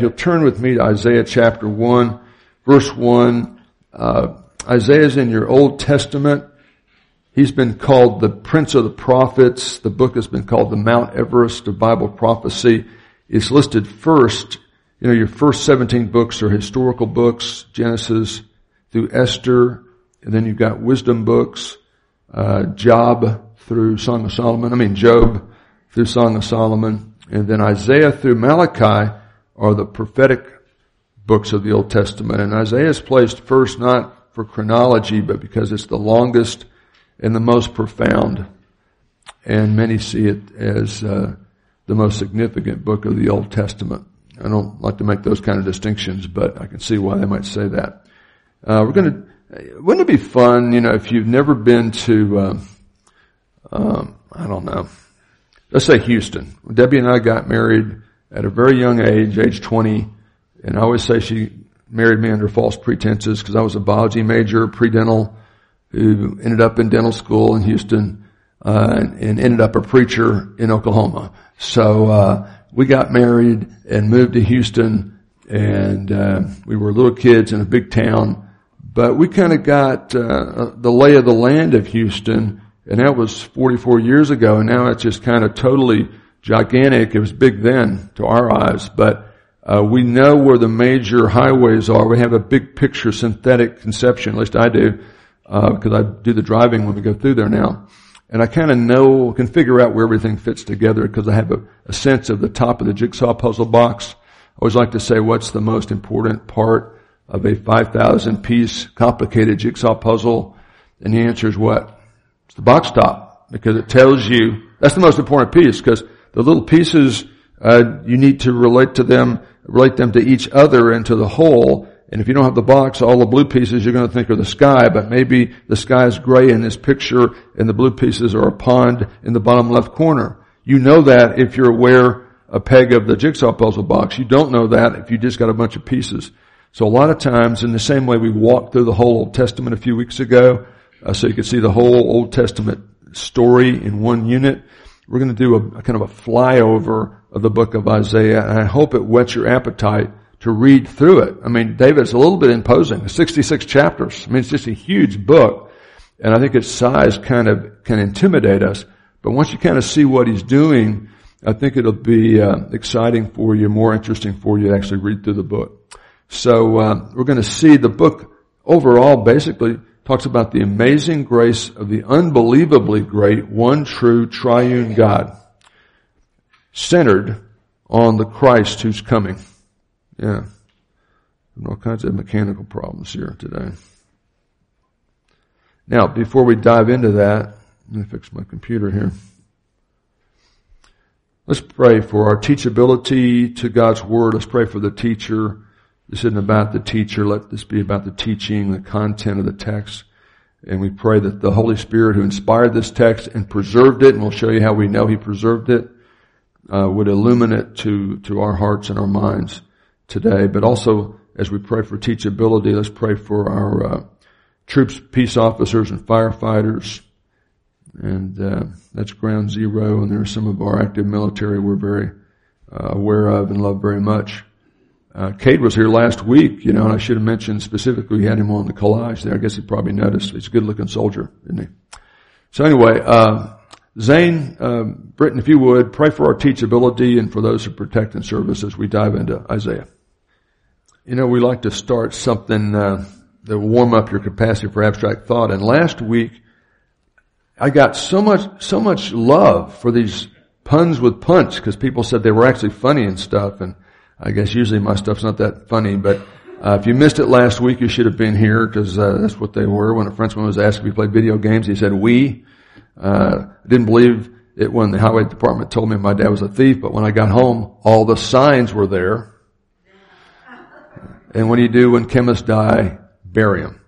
You'll turn with me to Isaiah chapter 1, verse 1. Uh, Isaiah's in your Old Testament. He's been called the Prince of the Prophets. The book has been called the Mount Everest of Bible prophecy. It's listed first. You know, your first 17 books are historical books, Genesis through Esther, and then you've got wisdom books, uh, Job through Song of Solomon, I mean Job through Song of Solomon, and then Isaiah through Malachi, are the prophetic books of the Old Testament. And Isaiah is placed first not for chronology, but because it's the longest and the most profound. And many see it as uh, the most significant book of the Old Testament. I don't like to make those kind of distinctions, but I can see why they might say that. Uh, we're going to. Wouldn't it be fun, you know, if you've never been to, uh, um, I don't know, let's say Houston. Debbie and I got married at a very young age, age 20, and I always say she married me under false pretenses because I was a biology major, pre-dental, who ended up in dental school in Houston, uh, and, ended up a preacher in Oklahoma. So, uh, we got married and moved to Houston and, uh, we were little kids in a big town, but we kind of got, uh, the lay of the land of Houston and that was 44 years ago and now it's just kind of totally gigantic. It was big then to our eyes, but uh, we know where the major highways are. We have a big picture synthetic conception, at least I do, because uh, I do the driving when we go through there now. And I kind of know, can figure out where everything fits together because I have a, a sense of the top of the jigsaw puzzle box. I always like to say what's the most important part of a 5,000 piece complicated jigsaw puzzle? And the answer is what? It's the box top because it tells you, that's the most important piece because the little pieces, uh, you need to relate to them, relate them to each other and to the whole. And if you don't have the box, all the blue pieces you're going to think are the sky, but maybe the sky is gray in this picture and the blue pieces are a pond in the bottom left corner. You know that if you're aware a peg of the jigsaw puzzle box. You don't know that if you just got a bunch of pieces. So a lot of times, in the same way we walked through the whole Old Testament a few weeks ago, uh, so you could see the whole Old Testament story in one unit, we're going to do a, a, kind of a flyover of the book of Isaiah, and I hope it whets your appetite to read through it. I mean, David's a little bit imposing. 66 chapters. I mean, it's just a huge book, and I think its size kind of can intimidate us. But once you kind of see what he's doing, I think it'll be uh, exciting for you, more interesting for you to actually read through the book. So uh, we're going to see the book overall, basically talks about the amazing grace of the unbelievably great, one true triune God, centered on the Christ who's coming. Yeah. All kinds of mechanical problems here today. Now, before we dive into that, let me fix my computer here. Let's pray for our teachability to God's Word. Let's pray for the teacher this isn't about the teacher. Let this be about the teaching, the content of the text. And we pray that the Holy Spirit who inspired this text and preserved it, and we'll show you how we know He preserved it, uh, would illuminate to, to our hearts and our minds today. But also, as we pray for teachability, let's pray for our uh, troops, peace officers, and firefighters. And uh, that's ground zero, and there are some of our active military we're very uh, aware of and love very much. Uh, Cade was here last week, you know, and I should have mentioned specifically we had him on the collage there. I guess he probably noticed. He's a good looking soldier, isn't he? So anyway, uh, Zane, uh, Britton, if you would, pray for our teachability and for those who protect and service as we dive into Isaiah. You know, we like to start something, uh, that will warm up your capacity for abstract thought. And last week, I got so much, so much love for these puns with punch because people said they were actually funny and stuff. And I guess usually my stuff's not that funny, but uh, if you missed it last week, you should have been here because uh, that's what they were. When a Frenchman was asked if he played video games, he said "we." Uh, didn't believe it when the highway department told me my dad was a thief, but when I got home, all the signs were there. And what do you do when chemists die? Bury them.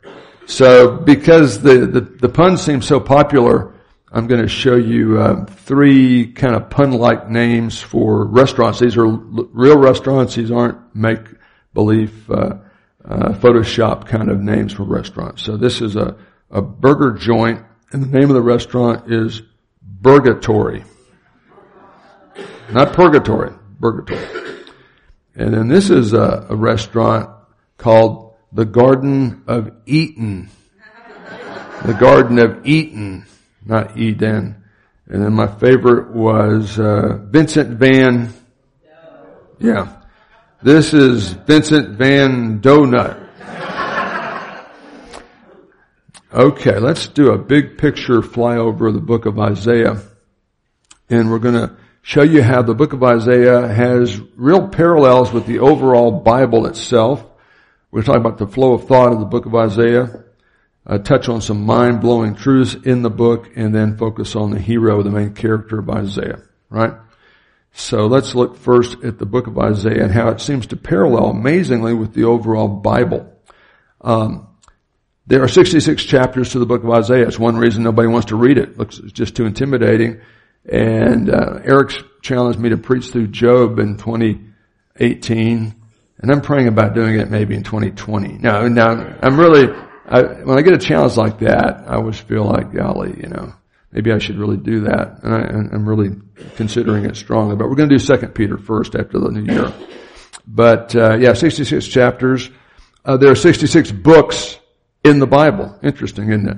So because the, the, the puns seem so popular, I'm going to show you uh, three kind of pun-like names for restaurants. These are l- real restaurants. These aren't make-believe uh, uh, Photoshop kind of names for restaurants. So this is a, a burger joint, and the name of the restaurant is Burgatory. Not purgatory, Burgatory. And then this is a, a restaurant called the Garden of Eden. the Garden of Eden, not Eden. And then my favorite was uh, Vincent Van. Yeah, this is Vincent Van Donut. Okay, let's do a big picture flyover of the book of Isaiah. And we're going to show you how the book of Isaiah has real parallels with the overall Bible itself. We're talking about the flow of thought of the book of Isaiah, uh, touch on some mind-blowing truths in the book, and then focus on the hero, the main character of Isaiah, right? So let's look first at the book of Isaiah and how it seems to parallel amazingly with the overall Bible. Um, there are 66 chapters to the book of Isaiah. It's one reason nobody wants to read it. looks it's just too intimidating. And uh, Eric's challenged me to preach through Job in 2018, and I'm praying about doing it maybe in 2020. No, now I'm really I, when I get a challenge like that, I always feel like, golly, you know, maybe I should really do that, and I, am really considering it strongly. But we're going to do Second Peter first after the new year. But uh, yeah, 66 chapters. Uh, there are 66 books in the Bible. Interesting, isn't it?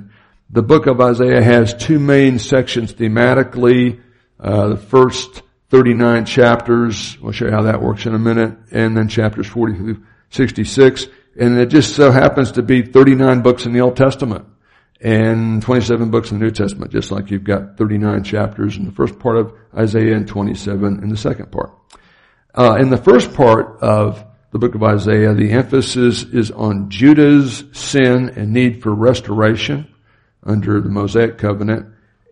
The book of Isaiah has two main sections thematically. Uh, the first 39 chapters, we'll show you how that works in a minute, and then chapters 40 through 66. And it just so happens to be 39 books in the Old Testament and 27 books in the New Testament, just like you've got 39 chapters in the first part of Isaiah and 27 in the second part. Uh, in the first part of the book of Isaiah, the emphasis is on Judah's sin and need for restoration under the Mosaic covenant.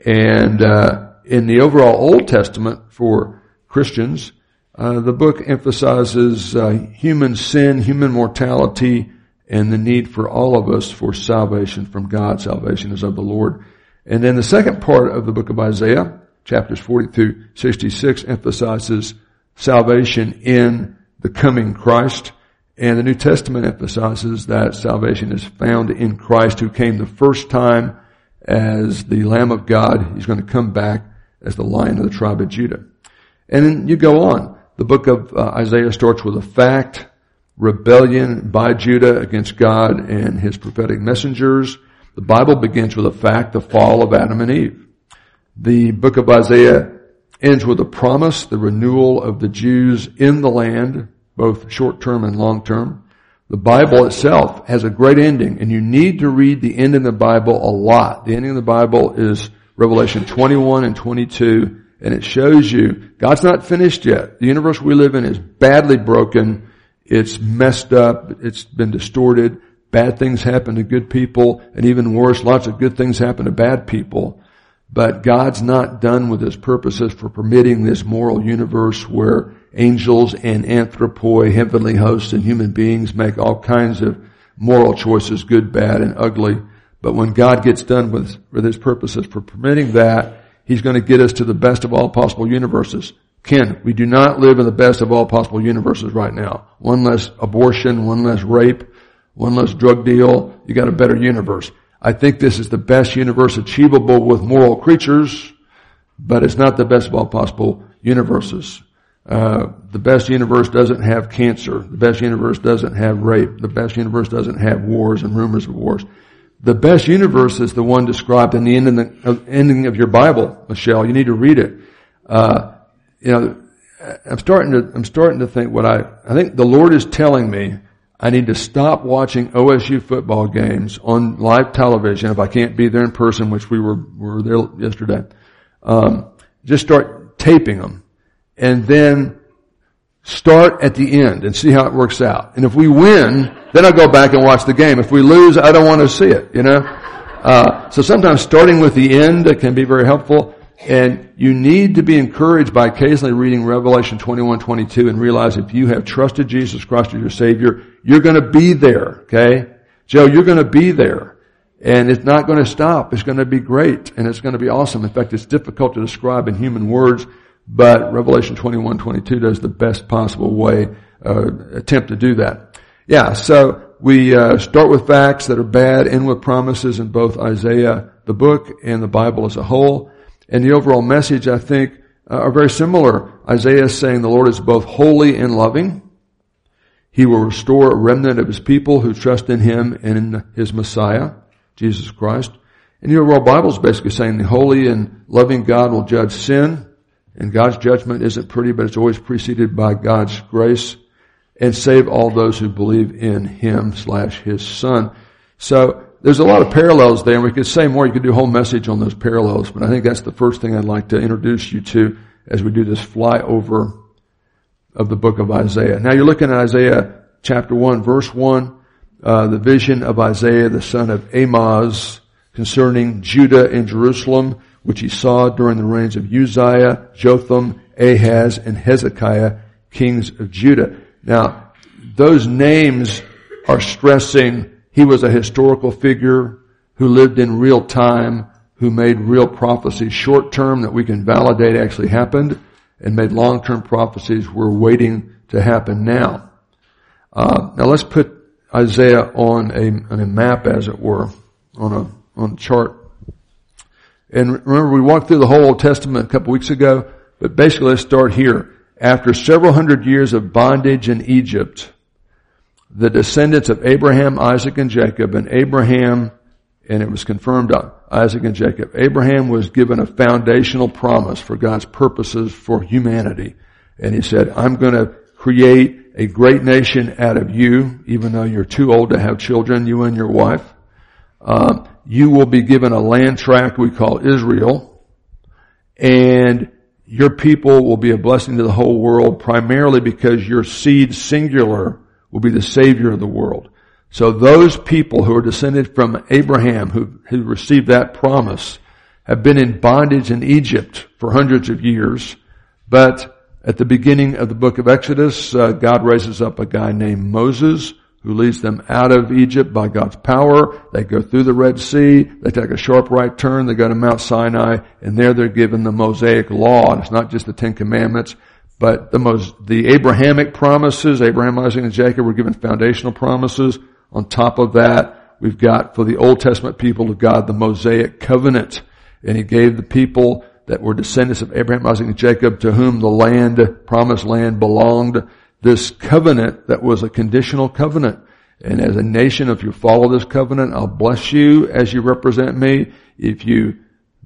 And uh, in the overall Old Testament for Christians, uh, the book emphasizes uh, human sin, human mortality, and the need for all of us for salvation from God. Salvation is of the Lord. And then the second part of the book of Isaiah, chapters 40 through 66, emphasizes salvation in the coming Christ. And the New Testament emphasizes that salvation is found in Christ who came the first time as the Lamb of God. He's going to come back as the Lion of the tribe of Judah. And then you go on. The book of uh, Isaiah starts with a fact, rebellion by Judah against God and his prophetic messengers. The Bible begins with a fact, the fall of Adam and Eve. The book of Isaiah ends with a promise, the renewal of the Jews in the land, both short term and long term. The Bible itself has a great ending, and you need to read the end of the Bible a lot. The ending of the Bible is Revelation 21 and 22, and it shows you God's not finished yet. The universe we live in is badly broken. It's messed up. It's been distorted. Bad things happen to good people, and even worse, lots of good things happen to bad people. But God's not done with his purposes for permitting this moral universe where angels and anthropoi, heavenly hosts and human beings make all kinds of moral choices, good, bad, and ugly. But when God gets done with, with his purposes for permitting that, he's going to get us to the best of all possible universes. Ken, we do not live in the best of all possible universes right now. One less abortion, one less rape, one less drug deal. You got a better universe. I think this is the best universe achievable with moral creatures, but it's not the best of all possible universes. Uh, the best universe doesn't have cancer. The best universe doesn't have rape. The best universe doesn't have wars and rumors of wars. The best universe is the one described in the ending, the, ending of your Bible, Michelle. You need to read it. Uh, you know, I'm starting to, I'm starting to think what I, I think the Lord is telling me I need to stop watching OSU football games on live television if I can't be there in person, which we were, were there yesterday. Um, just start taping them and then start at the end and see how it works out. And if we win, then I'll go back and watch the game. If we lose, I don't want to see it, you know? Uh, so sometimes starting with the end can be very helpful. And you need to be encouraged by occasionally reading Revelation 21, 22 and realize if you have trusted Jesus Christ as your Savior, you're gonna be there, okay? Joe, you're gonna be there. And it's not gonna stop. It's gonna be great. And it's gonna be awesome. In fact, it's difficult to describe in human words, but Revelation 21, 22 does the best possible way, uh, attempt to do that. Yeah, so we uh, start with facts that are bad, end with promises in both Isaiah, the book, and the Bible as a whole. And the overall message, I think, uh, are very similar. Isaiah is saying the Lord is both holy and loving. He will restore a remnant of his people who trust in him and in his Messiah, Jesus Christ. And your world Bible is basically saying the holy and loving God will judge sin, and God's judgment isn't pretty, but it's always preceded by God's grace, and save all those who believe in Him slash His Son. So, there's a lot of parallels there, and we could say more. You could do a whole message on those parallels, but I think that's the first thing I'd like to introduce you to as we do this flyover of the book of Isaiah. Now you're looking at Isaiah chapter 1, verse 1, uh, the vision of Isaiah, the son of Amoz, concerning Judah and Jerusalem, which he saw during the reigns of Uzziah, Jotham, Ahaz, and Hezekiah, kings of Judah. Now, those names are stressing he was a historical figure who lived in real time, who made real prophecies short term that we can validate actually happened, and made long term prophecies we're waiting to happen now. Uh, now let's put Isaiah on a, on a map, as it were, on a on a chart. And remember, we walked through the whole Old Testament a couple weeks ago, but basically let's start here. After several hundred years of bondage in Egypt, the descendants of Abraham, Isaac, and Jacob, and Abraham, and it was confirmed uh, Isaac and Jacob. Abraham was given a foundational promise for God's purposes for humanity. And he said, I'm going to create a great nation out of you, even though you're too old to have children, you and your wife. Um, you will be given a land tract we call Israel, and your people will be a blessing to the whole world primarily because your seed singular will be the savior of the world. So those people who are descended from Abraham who, who received that promise have been in bondage in Egypt for hundreds of years, but at the beginning of the book of Exodus, uh, God raises up a guy named Moses who leads them out of Egypt by God's power. They go through the Red Sea. They take a sharp right turn. They go to Mount Sinai and there they're given the Mosaic law. And it's not just the Ten Commandments, but the most, the Abrahamic promises, Abraham, Isaac, and Jacob were given foundational promises. On top of that, we've got for the Old Testament people of God the Mosaic covenant. And he gave the people that were descendants of Abraham, Isaac, and Jacob to whom the land, promised land belonged this covenant that was a conditional covenant. And as a nation, if you follow this covenant, I'll bless you as you represent me. If you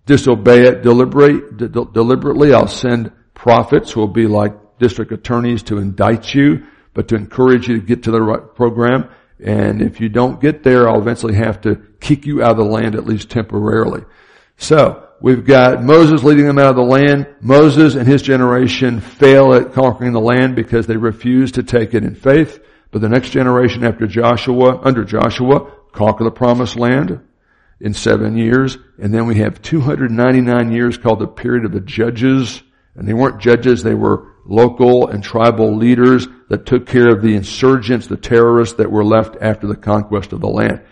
disobey it deliberate, de- deliberately, I'll send prophets who will be like district attorneys to indict you, but to encourage you to get to the right program. And if you don't get there, I'll eventually have to kick you out of the land at least temporarily. So, We've got Moses leading them out of the land. Moses and his generation fail at conquering the land because they refuse to take it in faith. But the next generation after Joshua, under Joshua, conquer the promised land in seven years. And then we have 299 years called the period of the judges. And they weren't judges, they were local and tribal leaders that took care of the insurgents, the terrorists that were left after the conquest of the land.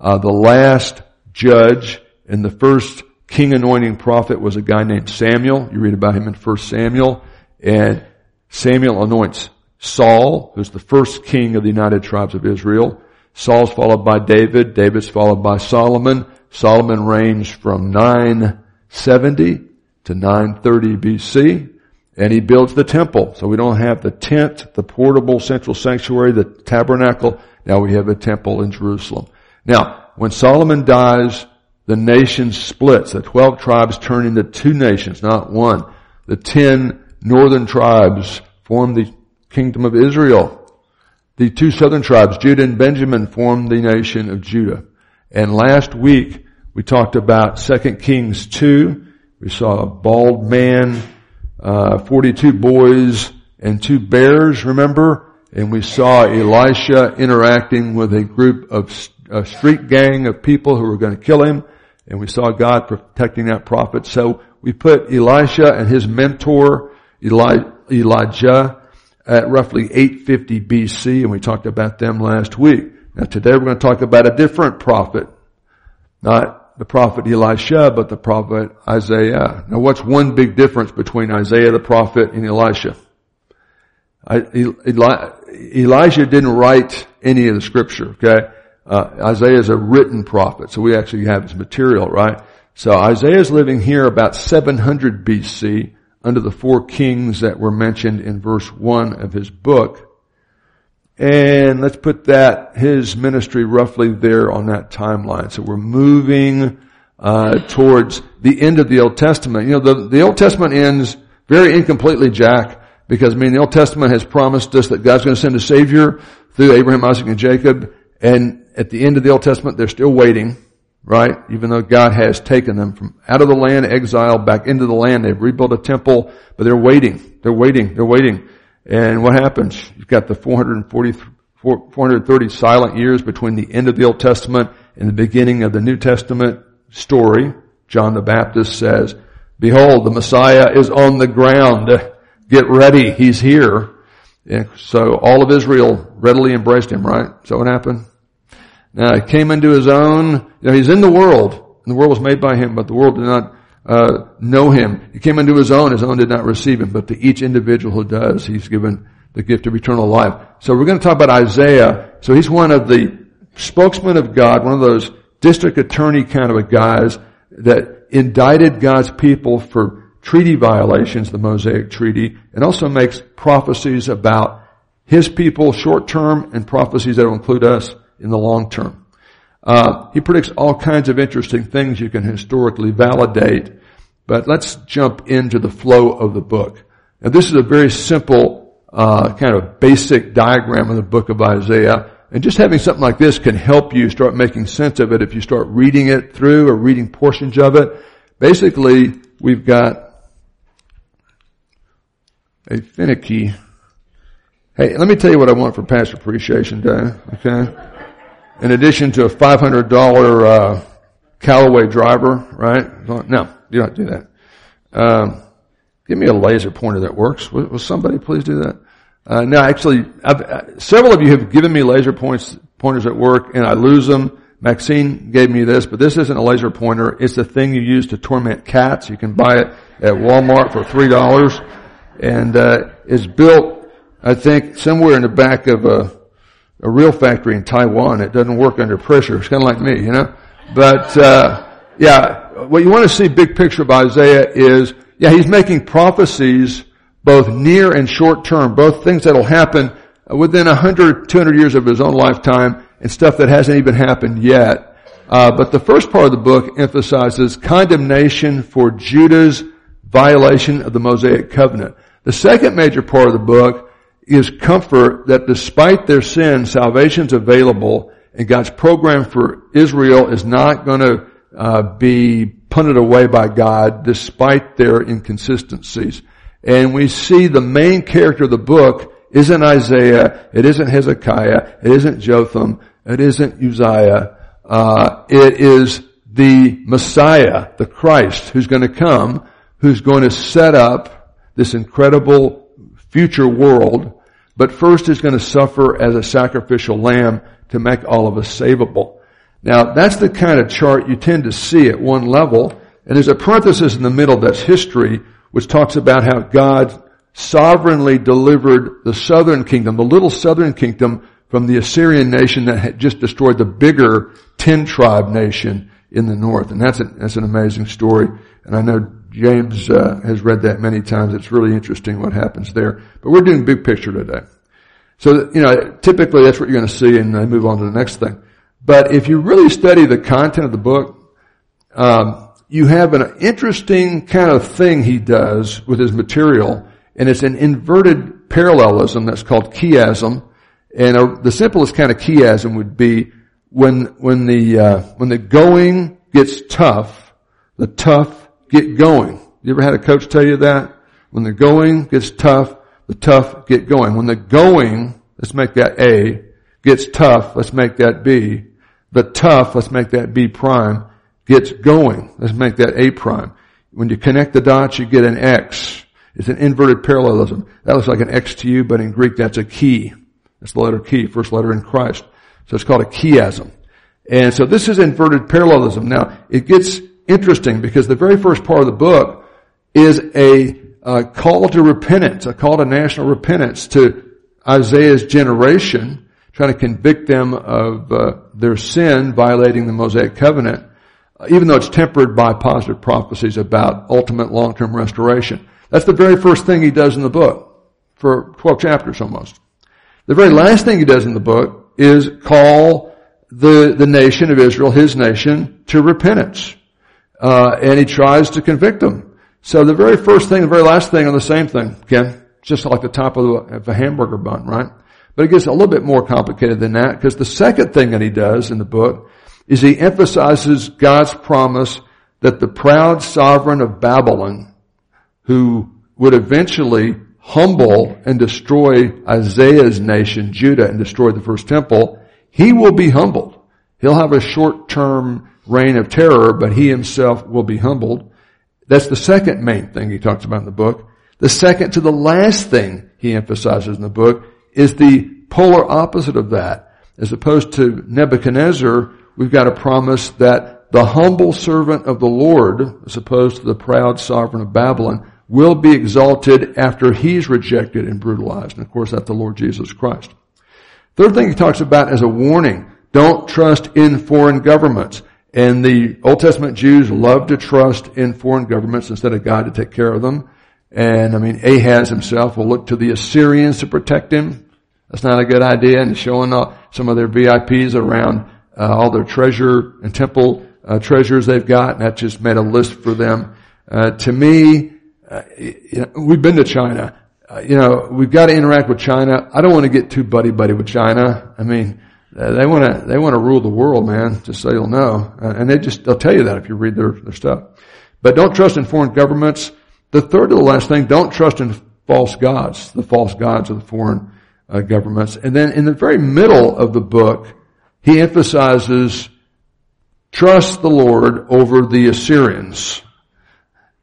Uh, the last judge in the first king anointing prophet was a guy named Samuel. You read about him in 1 Samuel. And Samuel anoints Saul, who's the first king of the United Tribes of Israel. Saul's followed by David. David's followed by Solomon. Solomon reigns from 970 to 930 BC. And he builds the temple. So we don't have the tent, the portable central sanctuary, the tabernacle. Now we have a temple in Jerusalem. Now, when Solomon dies, the nation splits. The 12 tribes turn into two nations, not one. The 10 northern tribes form the kingdom of Israel. The two southern tribes, Judah and Benjamin, form the nation of Judah. And last week, we talked about 2 Kings 2. We saw a bald man, uh, 42 boys, and two bears, remember? And we saw Elisha interacting with a group of a street gang of people who were going to kill him and we saw God protecting that prophet. So we put Elisha and his mentor, Eli- Elijah, at roughly 850 BC, and we talked about them last week. Now today we're going to talk about a different prophet. Not the prophet Elisha, but the prophet Isaiah. Now what's one big difference between Isaiah the prophet and Elisha? Elijah didn't write any of the scripture, okay? Uh, Isaiah is a written prophet, so we actually have his material, right? So Isaiah is living here about 700 BC under the four kings that were mentioned in verse 1 of his book. And let's put that, his ministry roughly there on that timeline. So we're moving, uh, towards the end of the Old Testament. You know, the, the Old Testament ends very incompletely, Jack, because I mean, the Old Testament has promised us that God's going to send a Savior through Abraham, Isaac, and Jacob. And at the end of the Old Testament, they're still waiting, right? Even though God has taken them from out of the land, exile, back into the land. They've rebuilt a temple, but they're waiting. They're waiting. They're waiting. And what happens? You've got the 440, 430 silent years between the end of the Old Testament and the beginning of the New Testament story. John the Baptist says, behold, the Messiah is on the ground. Get ready. He's here. And so all of Israel readily embraced him, right? So what happened? Now he came into his own. You know, he's in the world, and the world was made by him, but the world did not uh, know him. He came into his own, his own did not receive him, but to each individual who does, he's given the gift of eternal life. So we're going to talk about Isaiah. So he's one of the spokesmen of God, one of those district attorney kind of guys that indicted God's people for treaty violations, the Mosaic Treaty, and also makes prophecies about his people short term and prophecies that will include us in the long term. Uh, he predicts all kinds of interesting things you can historically validate, but let's jump into the flow of the book. Now, this is a very simple, uh, kind of basic diagram of the book of Isaiah, and just having something like this can help you start making sense of it if you start reading it through or reading portions of it. Basically, we've got a finicky. Hey, let me tell you what I want for Pastor Appreciation Day, okay? In addition to a $500 uh, Callaway driver, right? No, you don't do that. Um, give me a laser pointer that works. Will, will somebody please do that? Uh, no, actually, uh, several of you have given me laser points, pointers at work, and I lose them. Maxine gave me this, but this isn't a laser pointer. It's the thing you use to torment cats. You can buy it at Walmart for three dollars, and uh, it's built, I think, somewhere in the back of a a real factory in Taiwan. It doesn't work under pressure. It's kind of like me, you know. But uh, yeah, what you want to see big picture of Isaiah is yeah, he's making prophecies both near and short term, both things that'll happen within 100, 200 years of his own lifetime and stuff that hasn't even happened yet. Uh, but the first part of the book emphasizes condemnation for Judah's violation of the Mosaic covenant. The second major part of the book is comfort that despite their sin, salvation's available and God's program for Israel is not going to uh, be punted away by God despite their inconsistencies. And we see the main character of the book isn't Isaiah, it isn't Hezekiah, it isn't Jotham, it isn't Uzziah, uh, it is the Messiah, the Christ, who's going to come, who's going to set up this incredible future world, but first is going to suffer as a sacrificial lamb to make all of us savable. Now, that's the kind of chart you tend to see at one level, and there's a parenthesis in the middle that's history, which talks about how God sovereignly delivered the southern kingdom, the little southern kingdom, from the Assyrian nation that had just destroyed the bigger ten tribe nation in the north. And that's, a, that's an amazing story. And I know James uh, has read that many times. It's really interesting what happens there. But we're doing big picture today. So, you know, typically that's what you're going to see and I move on to the next thing. But if you really study the content of the book, um, you have an interesting kind of thing he does with his material, and it's an inverted parallelism that's called chiasm. And a, the simplest kind of chiasm would be when when the uh, when the going gets tough, the tough get going. You ever had a coach tell you that? When the going gets tough, the tough get going. When the going, let's make that A, gets tough, let's make that B. The tough, let's make that B prime, gets going. Let's make that A prime. When you connect the dots, you get an X. It's an inverted parallelism. That looks like an X to you, but in Greek that's a chi. That's the letter chi, first letter in Christ. So it's called a chiasm. And so this is inverted parallelism. Now, it gets interesting because the very first part of the book is a, a call to repentance, a call to national repentance to Isaiah's generation, trying to convict them of uh, their sin, violating the Mosaic covenant, uh, even though it's tempered by positive prophecies about ultimate long-term restoration. That's the very first thing he does in the book for 12 chapters almost. The very last thing he does in the book is call the, the nation of Israel, his nation, to repentance. Uh, and he tries to convict them. So the very first thing, the very last thing on the same thing, Ken, just like the top of, the, of a hamburger bun, right? But it gets a little bit more complicated than that because the second thing that he does in the book is he emphasizes God's promise that the proud sovereign of Babylon, who would eventually humble and destroy Isaiah's nation, Judah, and destroy the first temple, he will be humbled. He'll have a short-term reign of terror, but he himself will be humbled. That's the second main thing he talks about in the book. The second to the last thing he emphasizes in the book is the polar opposite of that. As opposed to Nebuchadnezzar, we've got a promise that the humble servant of the Lord, as opposed to the proud sovereign of Babylon, will be exalted after he's rejected and brutalized. And of course, that's the Lord Jesus Christ. Third thing he talks about as a warning, don't trust in foreign governments. And the Old Testament Jews love to trust in foreign governments instead of God to take care of them. And I mean, Ahaz himself will look to the Assyrians to protect him. That's not a good idea. And showing off some of their VIPs around uh, all their treasure and temple uh, treasures they've got. And that just made a list for them. Uh, to me, uh, you know, we've been to China. Uh, you know, we've got to interact with China. I don't want to get too buddy buddy with China. I mean, they want to they want to rule the world, man. Just so you'll know, uh, and they just they'll tell you that if you read their their stuff. But don't trust in foreign governments. The third to the last thing, don't trust in false gods, the false gods of the foreign uh, governments. And then in the very middle of the book, he emphasizes trust the Lord over the Assyrians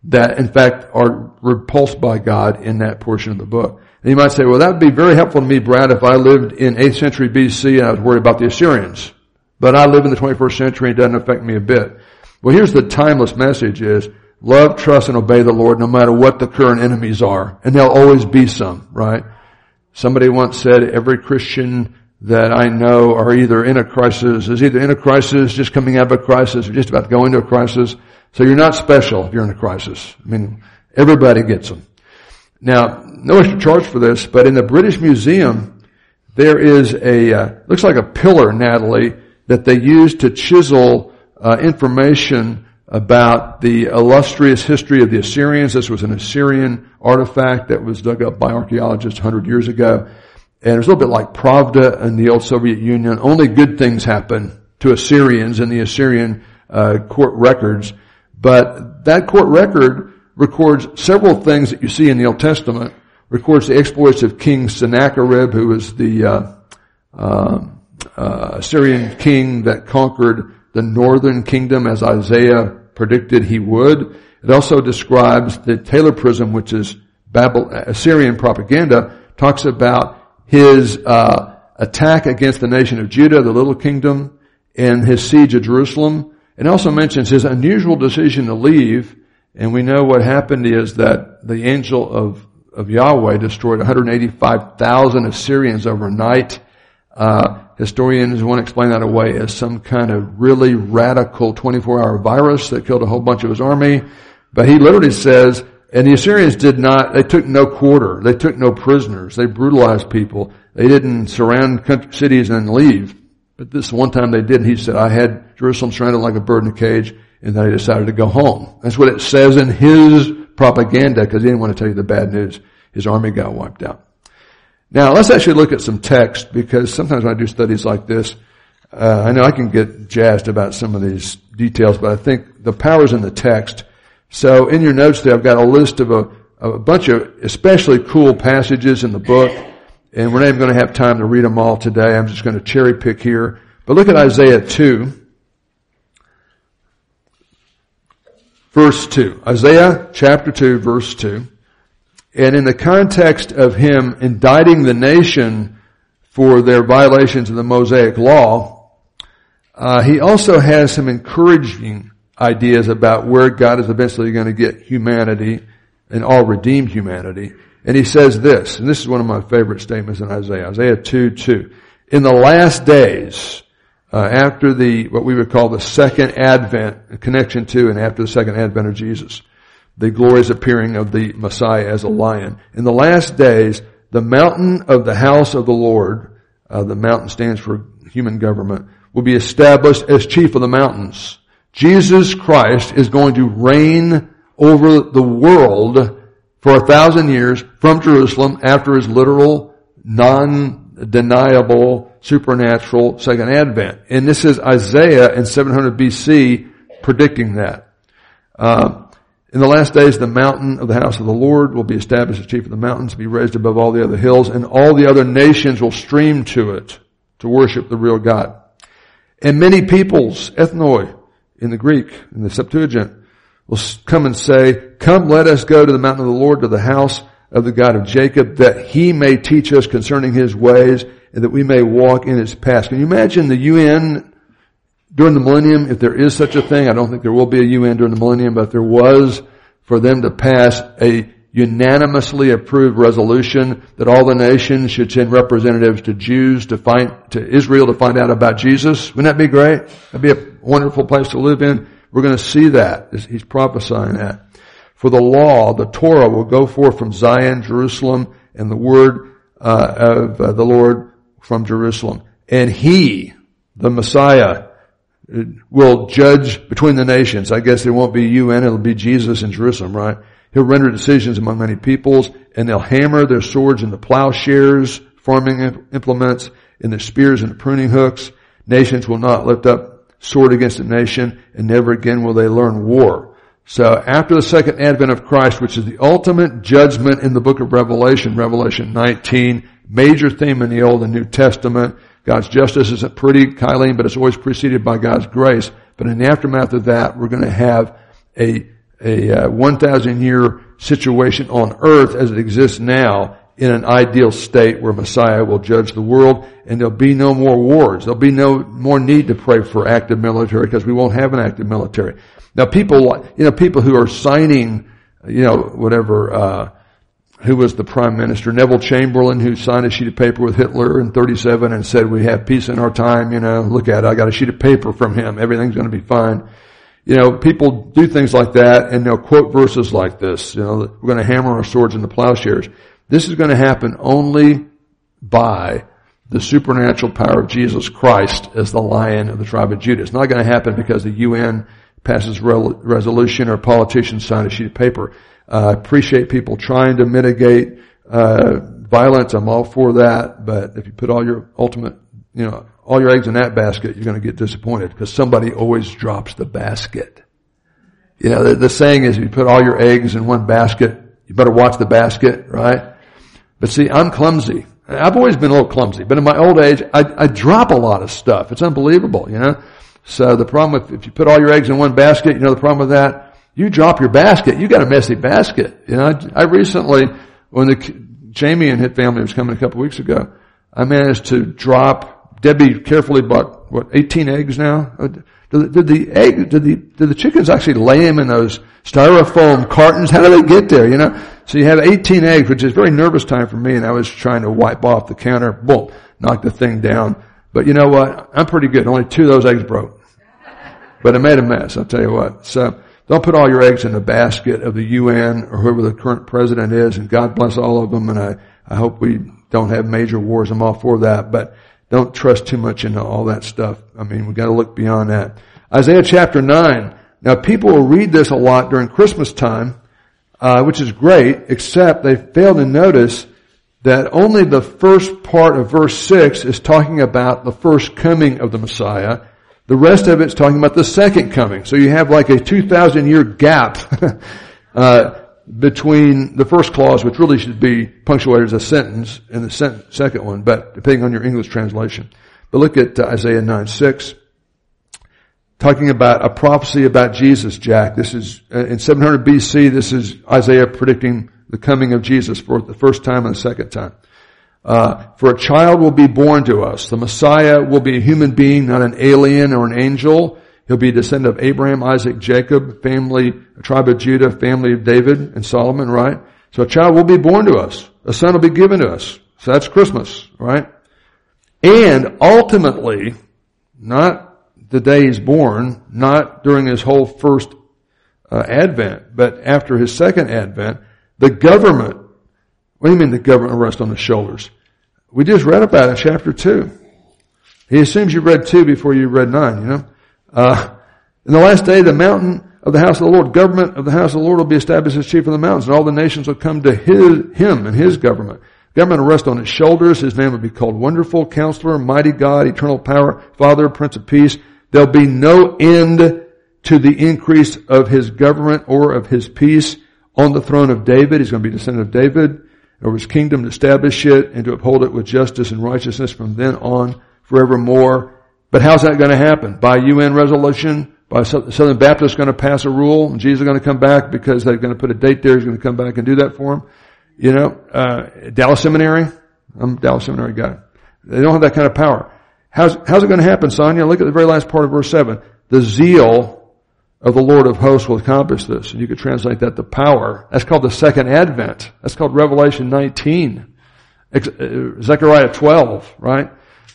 that in fact are repulsed by God in that portion of the book. And you might say, well, that would be very helpful to me, Brad, if I lived in 8th century BC and I was worried about the Assyrians. But I live in the 21st century and it doesn't affect me a bit. Well, here's the timeless message is, love, trust, and obey the Lord no matter what the current enemies are. And there'll always be some, right? Somebody once said every Christian that I know are either in a crisis, is either in a crisis, just coming out of a crisis, or just about to go into a crisis. So you're not special if you're in a crisis. I mean, everybody gets them. Now, no extra charge for this, but in the British Museum, there is a, uh, looks like a pillar, Natalie, that they use to chisel uh, information about the illustrious history of the Assyrians. This was an Assyrian artifact that was dug up by archaeologists 100 years ago. And it was a little bit like Pravda in the old Soviet Union. Only good things happen to Assyrians in the Assyrian uh, court records. But that court record records several things that you see in the Old Testament. Records the exploits of King Sennacherib, who was the uh, uh, uh, Assyrian king that conquered the northern kingdom as Isaiah predicted he would. It also describes the Taylor Prism, which is Babel, Assyrian propaganda, talks about his uh, attack against the nation of Judah, the little kingdom, and his siege of Jerusalem. It also mentions his unusual decision to leave, and we know what happened is that the angel of, of Yahweh destroyed 185,000 Assyrians overnight. Uh, historians want to explain that away as some kind of really radical 24-hour virus that killed a whole bunch of his army. But he literally says, and the Assyrians did not, they took no quarter. They took no prisoners. They brutalized people. They didn't surround cities and leave. But this one time they did, he said, I had Jerusalem surrounded like a bird in a cage, and then he decided to go home. That's what it says in his propaganda, because he didn't want to tell you the bad news. His army got wiped out. Now, let's actually look at some text, because sometimes when I do studies like this, uh, I know I can get jazzed about some of these details, but I think the power's in the text. So in your notes there, I've got a list of a, a bunch of especially cool passages in the book. And we're not even going to have time to read them all today. I'm just going to cherry pick here. But look at Isaiah 2. Verse 2. Isaiah chapter 2 verse 2. And in the context of him indicting the nation for their violations of the Mosaic law, uh, he also has some encouraging ideas about where God is eventually going to get humanity and all redeemed humanity. And he says this, and this is one of my favorite statements in Isaiah, Isaiah 2, 2. In the last days, uh, after the, what we would call the second advent, connection to and after the second advent of Jesus, the glorious appearing of the Messiah as a lion. In the last days, the mountain of the house of the Lord, uh, the mountain stands for human government, will be established as chief of the mountains. Jesus Christ is going to reign over the world for a thousand years from Jerusalem after his literal, non-deniable, supernatural second advent. And this is Isaiah in 700 BC predicting that. Uh, in the last days, the mountain of the house of the Lord will be established as chief of the mountains, be raised above all the other hills, and all the other nations will stream to it to worship the real God. And many peoples, ethnoi, in the Greek, in the Septuagint, will come and say, come let us go to the mountain of the Lord, to the house of the God of Jacob, that he may teach us concerning his ways, and that we may walk in his paths. Can you imagine the UN during the millennium, if there is such a thing, I don't think there will be a UN during the millennium, but if there was, for them to pass a unanimously approved resolution that all the nations should send representatives to Jews to find, to Israel to find out about Jesus. Wouldn't that be great? That'd be a wonderful place to live in. We're going to see that. He's prophesying that. For the law, the Torah will go forth from Zion, Jerusalem, and the word uh, of uh, the Lord from Jerusalem. And he, the Messiah, will judge between the nations. I guess it won't be UN, it'll be Jesus in Jerusalem, right? He'll render decisions among many peoples, and they'll hammer their swords into plowshares, farming implements, and their spears into pruning hooks. Nations will not lift up sword against a nation, and never again will they learn war. So after the second advent of Christ, which is the ultimate judgment in the book of Revelation, Revelation 19, major theme in the Old and New Testament, God's justice isn't pretty, Kylene, but it's always preceded by God's grace. But in the aftermath of that, we're going to have a a uh, 1,000 year situation on earth as it exists now in an ideal state where Messiah will judge the world and there'll be no more wars. There'll be no more need to pray for active military because we won't have an active military. Now people, you know, people who are signing, you know, whatever, uh, who was the prime minister, Neville Chamberlain, who signed a sheet of paper with Hitler in 37 and said, we have peace in our time, you know, look at it, I got a sheet of paper from him, everything's gonna be fine you know, people do things like that and they'll quote verses like this. You know, we're going to hammer our swords into plowshares. This is going to happen only by the supernatural power of Jesus Christ as the lion of the tribe of Judah. It's not going to happen because the UN passes re- resolution or politicians sign a sheet of paper. Uh, I appreciate people trying to mitigate uh, violence. I'm all for that. But if you put all your ultimate, you know, all your eggs in that basket, you're going to get disappointed because somebody always drops the basket. You know, the, the saying is if you put all your eggs in one basket, you better watch the basket, right? But see, I'm clumsy. I've always been a little clumsy, but in my old age, I, I drop a lot of stuff. It's unbelievable, you know? So the problem with, if you put all your eggs in one basket, you know the problem with that? You drop your basket, you got a messy basket. You know, I, I recently, when the Jamie and his family was coming a couple weeks ago, I managed to drop Debbie carefully bought, what, 18 eggs now? Uh, did, did the egg, did the, did the chickens actually lay them in those styrofoam cartons? How do they get there, you know? So you have 18 eggs, which is very nervous time for me, and I was trying to wipe off the counter, boom, knock the thing down. But you know what? I'm pretty good. Only two of those eggs broke. But it made a mess, I'll tell you what. So, don't put all your eggs in the basket of the UN or whoever the current president is, and God bless all of them, and I, I hope we don't have major wars. I'm all for that. But don't trust too much into all that stuff. I mean, we've got to look beyond that. Isaiah chapter 9. Now people will read this a lot during Christmas time, uh, which is great, except they fail to notice that only the first part of verse 6 is talking about the first coming of the Messiah. The rest of it's talking about the second coming. So you have like a 2,000 year gap uh, between the first clause, which really should be punctuated as a sentence, and the second one, but depending on your English translation. But look at uh, Isaiah 9, 6. Talking about a prophecy about Jesus, Jack. This is, uh, in 700 BC, this is Isaiah predicting the coming of Jesus for the first time and the second time. Uh, for a child will be born to us. The Messiah will be a human being, not an alien or an angel. He'll be a descendant of Abraham, Isaac, Jacob, family, tribe of Judah, family of David and Solomon, right? So a child will be born to us. A son will be given to us. So that's Christmas, right? And ultimately, not the day he's born, not during his whole first uh, advent, but after his second advent, the government What do you mean the government will rest on his shoulders? We just read about it in chapter 2. He assumes you read 2 before you read 9, you know? Uh, in the last day, the mountain of the house of the Lord, government of the house of the Lord will be established as chief of the mountains, and all the nations will come to his, him and his government. Government will rest on his shoulders. His name will be called Wonderful Counselor, Mighty God, Eternal Power, Father, Prince of Peace. There'll be no end to the increase of his government or of his peace on the throne of David. He's going to be descendant of David over his kingdom to establish it and to uphold it with justice and righteousness from then on forevermore. But how's that going to happen? By UN resolution? By Southern Baptists going to pass a rule and Jesus is going to come back because they're going to put a date there. He's going to come back and do that for him. You know, uh, Dallas Seminary. I'm Dallas Seminary guy. They don't have that kind of power. How's, how's it going to happen, Sonia? Look at the very last part of verse 7. The zeal of the Lord of hosts will accomplish this. And you could translate that to power. That's called the second advent. That's called Revelation 19. Uh, Zechariah 12, right?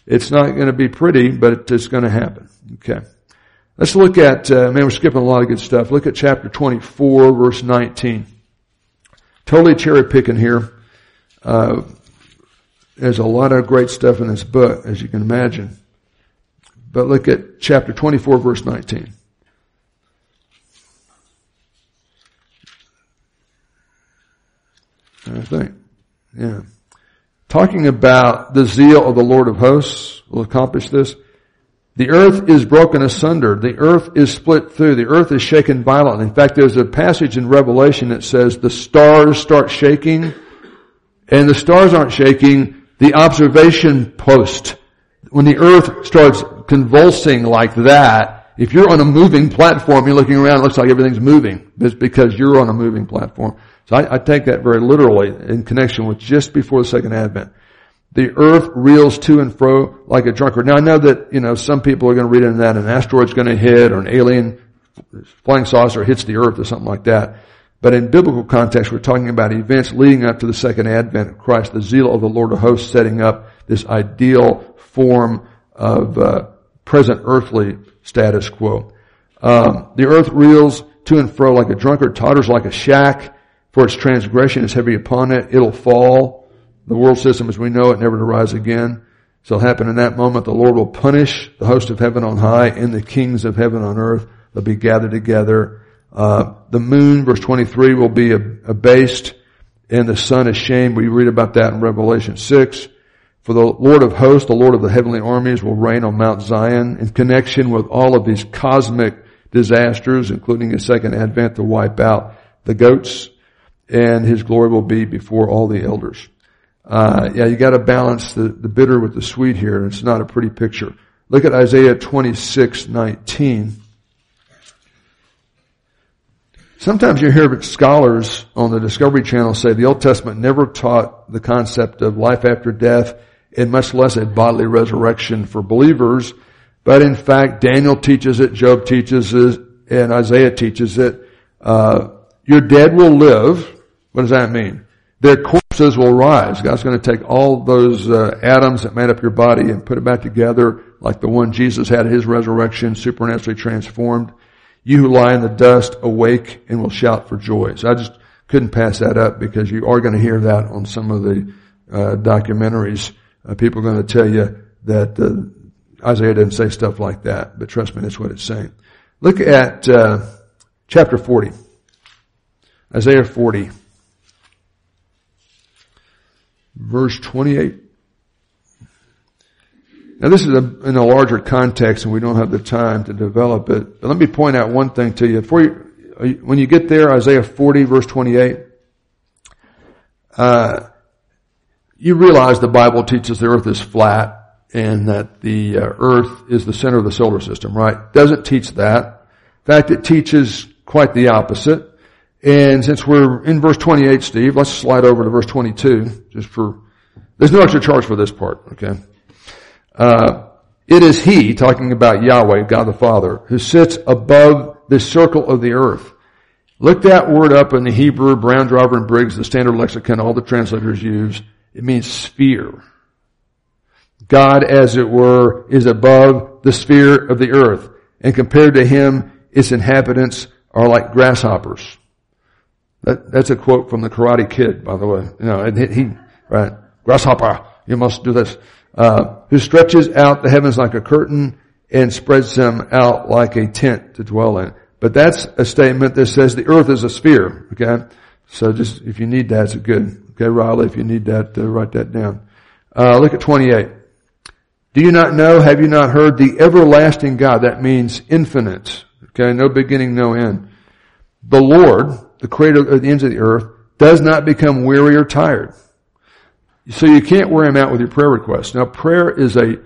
It's not going to be pretty, but it's going to happen. Okay. Let's look at, uh, man, we're skipping a lot of good stuff. Look at chapter 24, verse 19. Totally cherry picking here. Uh, there's a lot of great stuff in this book, as you can imagine. But look at chapter 24, verse 19. I think. Yeah. Talking about the zeal of the Lord of hosts will accomplish this. The earth is broken asunder. The earth is split through. The earth is shaken violently. In fact, there's a passage in Revelation that says the stars start shaking and the stars aren't shaking. The observation post, when the earth starts convulsing like that, if you're on a moving platform, you're looking around, it looks like everything's moving. It's because you're on a moving platform. So I, I take that very literally in connection with just before the second advent. The earth reels to and fro like a drunkard. Now I know that, you know, some people are going to read into that an asteroid's going to hit or an alien flying saucer hits the earth or something like that. But in biblical context, we're talking about events leading up to the second advent of Christ, the zeal of the Lord of hosts setting up this ideal form of uh, present earthly status quo. Um, the earth reels to and fro like a drunkard, totters like a shack, for its transgression is heavy upon it. It'll fall the world system as we know it never to rise again. So it'll happen in that moment. The Lord will punish the host of heaven on high and the kings of heaven on earth. They'll be gathered together. Uh, the moon, verse 23, will be abased and the sun ashamed. We read about that in Revelation 6. For the Lord of hosts, the Lord of the heavenly armies will reign on Mount Zion in connection with all of these cosmic disasters, including a second advent to wipe out the goats and his glory will be before all the elders. Uh, yeah, you got to balance the, the bitter with the sweet here. It's not a pretty picture. Look at Isaiah 26, 19. Sometimes you hear scholars on the Discovery Channel say the Old Testament never taught the concept of life after death and much less a bodily resurrection for believers. But in fact, Daniel teaches it, Job teaches it, and Isaiah teaches it. Uh, your dead will live. What does that mean? Their corpses will rise. God's going to take all those uh, atoms that made up your body and put it back together like the one Jesus had at his resurrection, supernaturally transformed. You who lie in the dust, awake and will shout for joy. So I just couldn't pass that up because you are going to hear that on some of the uh, documentaries. Uh, people are going to tell you that uh, Isaiah didn't say stuff like that, but trust me, that's what it's saying. Look at uh, chapter 40. Isaiah 40 verse 28. Now this is a, in a larger context and we don't have the time to develop it. But let me point out one thing to you. Before you, when you get there, Isaiah 40 verse 28, uh, you realize the Bible teaches the earth is flat and that the uh, earth is the center of the solar system, right? Doesn't teach that. In fact, it teaches quite the opposite. And since we're in verse 28, Steve, let's slide over to verse 22, just for, there's no extra charge for this part, okay? Uh, it is He, talking about Yahweh, God the Father, who sits above the circle of the earth. Look that word up in the Hebrew, Brown, Driver, and Briggs, the standard lexicon all the translators use. It means sphere. God, as it were, is above the sphere of the earth. And compared to Him, its inhabitants are like grasshoppers. That, that's a quote from the Karate Kid, by the way. You know, and he, he right, grasshopper, you must do this. Uh, who stretches out the heavens like a curtain and spreads them out like a tent to dwell in. But that's a statement that says the earth is a sphere, okay? So just, if you need that, it's good. Okay, Riley, if you need that, uh, write that down. Uh, look at 28. Do you not know, have you not heard the everlasting God? That means infinite. Okay, no beginning, no end. The Lord, the creator of the ends of the earth, does not become weary or tired. So you can't wear him out with your prayer requests. Now prayer is a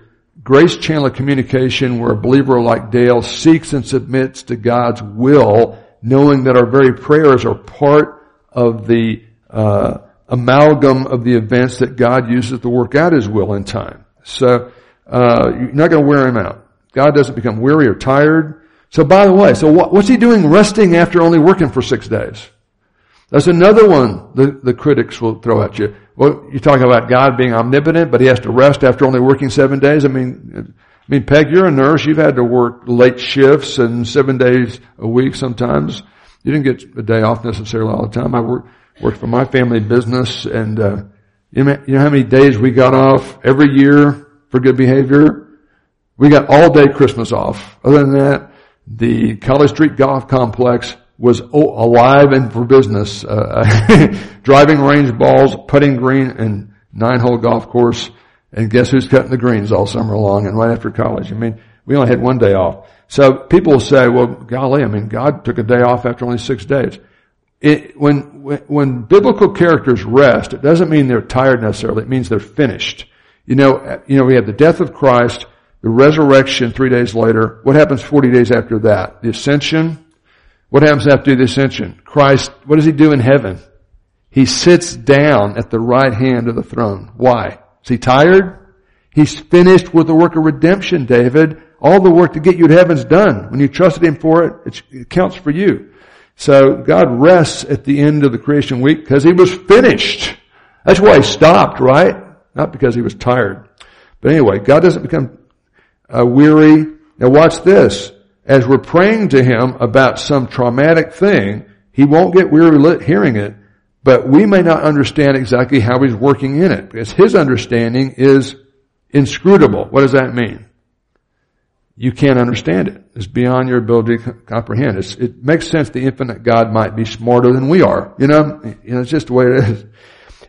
grace channel of communication where a believer like Dale seeks and submits to God's will, knowing that our very prayers are part of the uh, amalgam of the events that God uses to work out His will in time. So uh, you're not going to wear Him out. God doesn't become weary or tired. So by the way, so what, what's He doing resting after only working for six days? That's another one the, the critics will throw at you. Well, you're talking about God being omnipotent, but he has to rest after only working seven days. I mean, I mean, Peg, you're a nurse. You've had to work late shifts and seven days a week sometimes. You didn't get a day off necessarily all the time. I worked, worked for my family business and, uh, you know how many days we got off every year for good behavior? We got all day Christmas off. Other than that, the College Street Golf Complex was alive and for business. Uh, driving range balls, putting green, and nine hole golf course. And guess who's cutting the greens all summer long and right after college? I mean, we only had one day off. So people will say, well, golly, I mean, God took a day off after only six days. It, when, when, when biblical characters rest, it doesn't mean they're tired necessarily. It means they're finished. You know, you know, we have the death of Christ, the resurrection three days later. What happens 40 days after that? The ascension, what happens after the ascension? Christ, what does he do in heaven? He sits down at the right hand of the throne. Why? Is he tired? He's finished with the work of redemption, David. All the work to get you to heaven's done. When you trusted him for it, it counts for you. So God rests at the end of the creation week because he was finished. That's why he stopped, right? Not because he was tired. But anyway, God doesn't become uh, weary. Now watch this as we're praying to Him about some traumatic thing, He won't get weary hearing it, but we may not understand exactly how He's working in it, because His understanding is inscrutable. What does that mean? You can't understand it. It's beyond your ability to comprehend. It's, it makes sense the infinite God might be smarter than we are. You know, you know, it's just the way it is.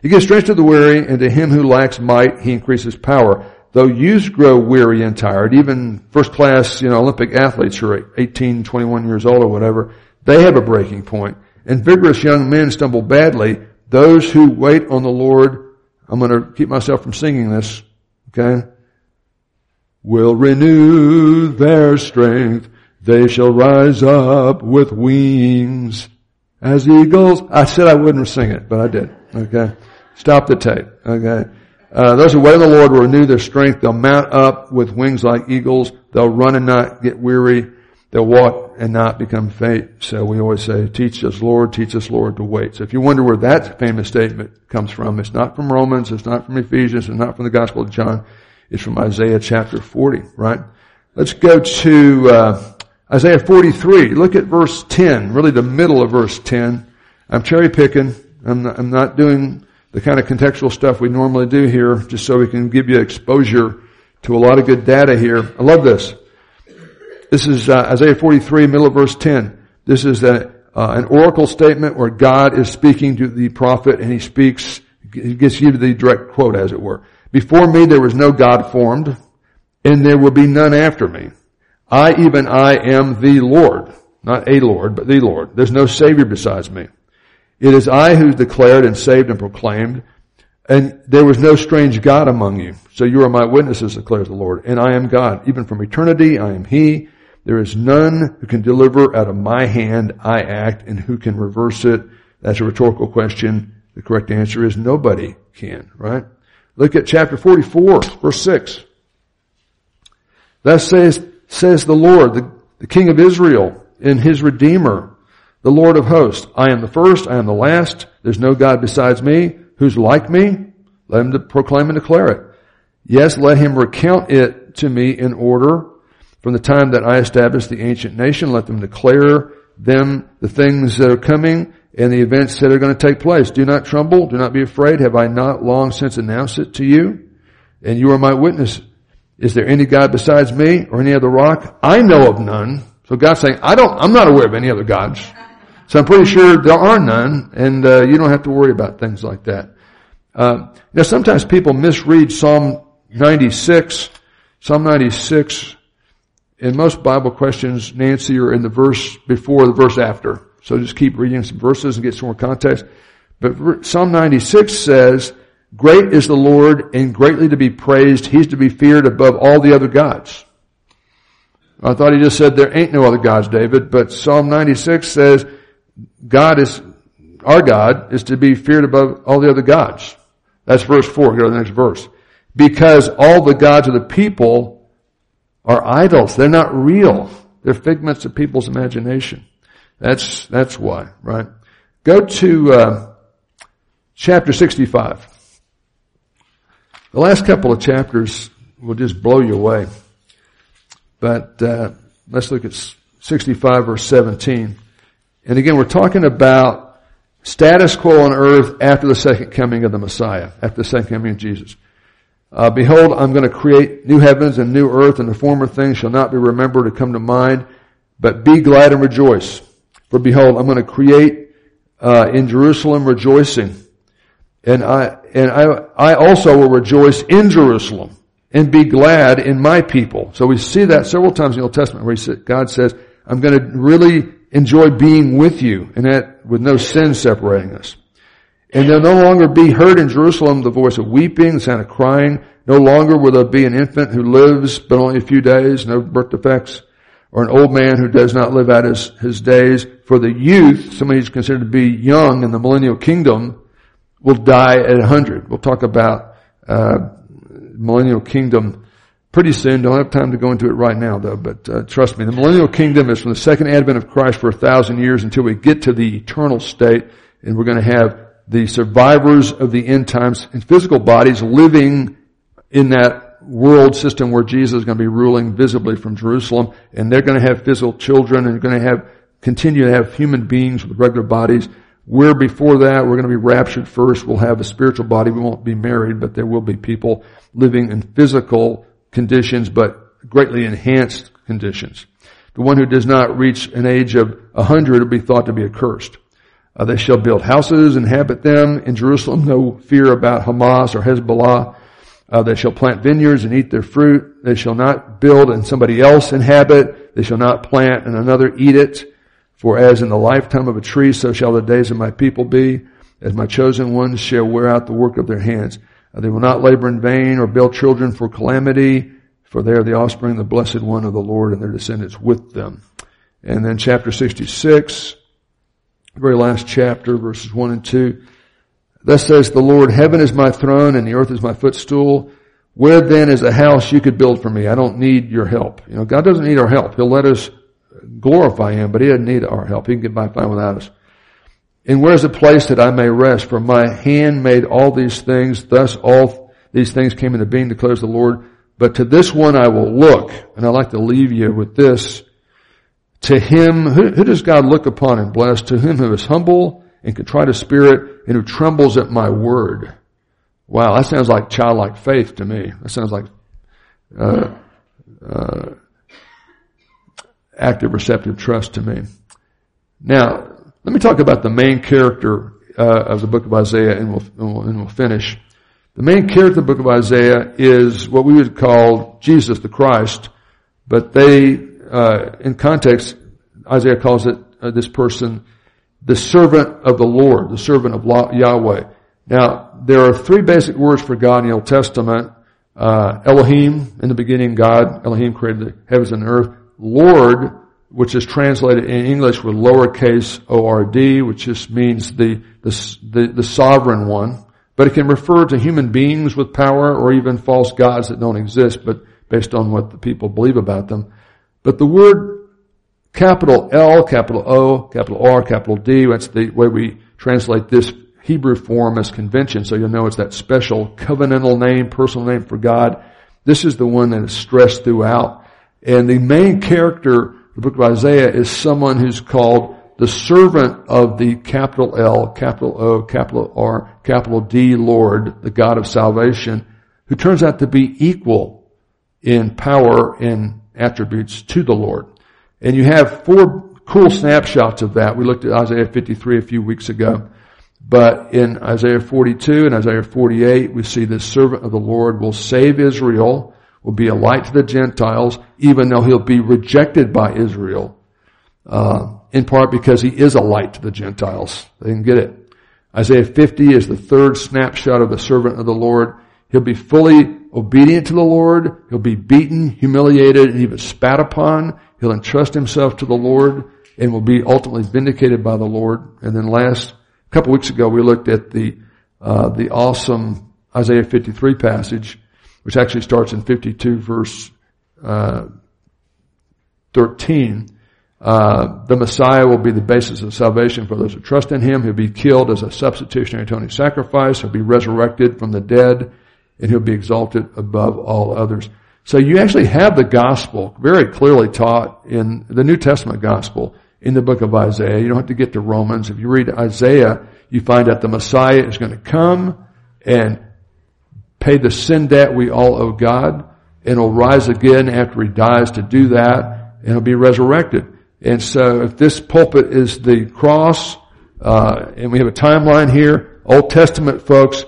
He gives strength to the weary, and to him who lacks might, he increases power. Though youths grow weary and tired, even first class, you know, Olympic athletes who are 18, 21 years old or whatever, they have a breaking point. And vigorous young men stumble badly. Those who wait on the Lord, I'm going to keep myself from singing this, okay? Will renew their strength. They shall rise up with wings as eagles. I said I wouldn't sing it, but I did. Okay. Stop the tape. Okay. Uh, those who wait on the Lord will renew their strength. They'll mount up with wings like eagles. They'll run and not get weary. They'll walk and not become faint. So we always say, teach us Lord, teach us Lord to wait. So if you wonder where that famous statement comes from, it's not from Romans, it's not from Ephesians, it's not from the Gospel of John. It's from Isaiah chapter 40, right? Let's go to, uh, Isaiah 43. Look at verse 10, really the middle of verse 10. I'm cherry picking. I'm not, I'm not doing the kind of contextual stuff we normally do here, just so we can give you exposure to a lot of good data here. I love this. This is uh, Isaiah 43, middle of verse 10. This is a, uh, an oracle statement where God is speaking to the prophet and he speaks, he gets you the direct quote as it were. Before me there was no God formed and there will be none after me. I, even I am the Lord. Not a Lord, but the Lord. There's no Savior besides me. It is I who declared and saved and proclaimed, and there was no strange God among you. So you are my witnesses, declares the Lord, and I am God. Even from eternity, I am He. There is none who can deliver out of my hand. I act, and who can reverse it? That's a rhetorical question. The correct answer is nobody can, right? Look at chapter 44, verse 6. Thus says, says the Lord, the, the King of Israel, in His Redeemer, the Lord of hosts. I am the first, I am the last. There's no God besides me. Who's like me? Let him proclaim and declare it. Yes, let him recount it to me in order. From the time that I established the ancient nation, let them declare them the things that are coming and the events that are going to take place. Do not tremble. Do not be afraid. Have I not long since announced it to you? And you are my witness. Is there any God besides me or any other rock? I know of none. So God's saying, I don't, I'm not aware of any other gods. So I'm pretty sure there are none, and uh, you don't have to worry about things like that. Uh, now sometimes people misread Psalm 96. Psalm 96, in most Bible questions, Nancy, are in the verse before the verse after. So just keep reading some verses and get some more context. But Psalm 96 says, Great is the Lord and greatly to be praised. He's to be feared above all the other gods. I thought he just said there ain't no other gods, David, but Psalm 96 says God is, our God is to be feared above all the other gods. That's verse 4. Go to the next verse. Because all the gods of the people are idols. They're not real. They're figments of people's imagination. That's, that's why, right? Go to, uh, chapter 65. The last couple of chapters will just blow you away. But, uh, let's look at 65 verse 17. And again, we're talking about status quo on earth after the second coming of the Messiah, after the second coming of Jesus. Uh, behold, I'm going to create new heavens and new earth, and the former things shall not be remembered or come to mind, but be glad and rejoice. For behold, I'm going to create uh, in Jerusalem rejoicing, and I and I I also will rejoice in Jerusalem and be glad in my people. So we see that several times in the Old Testament where God says, "I'm going to really enjoy being with you, and that with no sin separating us." And there'll no longer be heard in Jerusalem the voice of weeping, the sound of crying. No longer will there be an infant who lives but only a few days, no birth defects or an old man who does not live out his, his days. For the youth, somebody who's considered to be young in the millennial kingdom, will die at a hundred. We'll talk about uh, millennial kingdom pretty soon. Don't have time to go into it right now, though. But uh, trust me, the millennial kingdom is from the second advent of Christ for a thousand years until we get to the eternal state, and we're going to have the survivors of the end times in physical bodies living in that world system where Jesus is going to be ruling visibly from Jerusalem, and they're going to have physical children and going to have continue to have human beings with regular bodies. We're before that. We're going to be raptured first. We'll have a spiritual body. We won't be married, but there will be people living in physical conditions, but greatly enhanced conditions. The one who does not reach an age of a hundred will be thought to be accursed. Uh, they shall build houses, inhabit them in Jerusalem. No fear about Hamas or Hezbollah. Uh, they shall plant vineyards and eat their fruit. They shall not build and somebody else inhabit. They shall not plant and another eat it. For as in the lifetime of a tree, so shall the days of my people be. As my chosen ones shall wear out the work of their hands. Uh, they will not labor in vain or build children for calamity, for they are the offspring of the blessed one of the Lord and their descendants with them. And then chapter 66, very last chapter, verses 1 and 2. Thus says the Lord, heaven is my throne and the earth is my footstool. Where then is a house you could build for me? I don't need your help. You know, God doesn't need our help. He'll let us glorify Him, but He doesn't need our help. He can get by fine without us. And where's a place that I may rest? For my hand made all these things. Thus all these things came into being, declares the Lord. But to this one I will look. And I'd like to leave you with this. To him, who, who does God look upon and bless? To him who is humble and contrite of spirit and who trembles at my word. Wow, that sounds like childlike faith to me. That sounds like uh, uh, active receptive trust to me. Now, let me talk about the main character uh, of the book of Isaiah, and we'll, and we'll, and we'll finish. The main character of the book of Isaiah is what we would call Jesus the Christ, but they, uh, in context, Isaiah calls it uh, this person the servant of the Lord, the servant of Yahweh. Now, there are three basic words for God in the Old Testament. Uh, Elohim, in the beginning God, Elohim created the heavens and the earth. Lord, which is translated in English with lowercase O-R-D, which just means the, the, the, the sovereign one. But it can refer to human beings with power or even false gods that don't exist, but based on what the people believe about them. But the word capital L, capital O, capital R, capital D. That's the way we translate this Hebrew form as convention. So you'll know it's that special covenantal name, personal name for God. This is the one that is stressed throughout. And the main character, the book of Isaiah, is someone who's called the servant of the capital L, capital O, capital R, capital D Lord, the God of salvation, who turns out to be equal in power and attributes to the Lord. And you have four cool snapshots of that. We looked at Isaiah 53 a few weeks ago. But in Isaiah 42 and Isaiah 48, we see the servant of the Lord will save Israel, will be a light to the Gentiles, even though he'll be rejected by Israel. Uh, in part because he is a light to the Gentiles. They didn't get it. Isaiah 50 is the third snapshot of the servant of the Lord. He'll be fully obedient to the Lord. He'll be beaten, humiliated, and even spat upon. He'll entrust himself to the Lord and will be ultimately vindicated by the Lord. And then last, a couple weeks ago, we looked at the, uh, the awesome Isaiah 53 passage, which actually starts in 52 verse, uh, 13. Uh, the Messiah will be the basis of salvation for those who trust in Him. He'll be killed as a substitutionary atoning sacrifice. He'll be resurrected from the dead and he'll be exalted above all others. So you actually have the gospel very clearly taught in the New Testament gospel in the book of Isaiah. You don't have to get to Romans. If you read Isaiah, you find that the Messiah is going to come and pay the sin debt we all owe God and will rise again after he dies to do that and he'll be resurrected. And so if this pulpit is the cross, uh, and we have a timeline here, Old Testament folks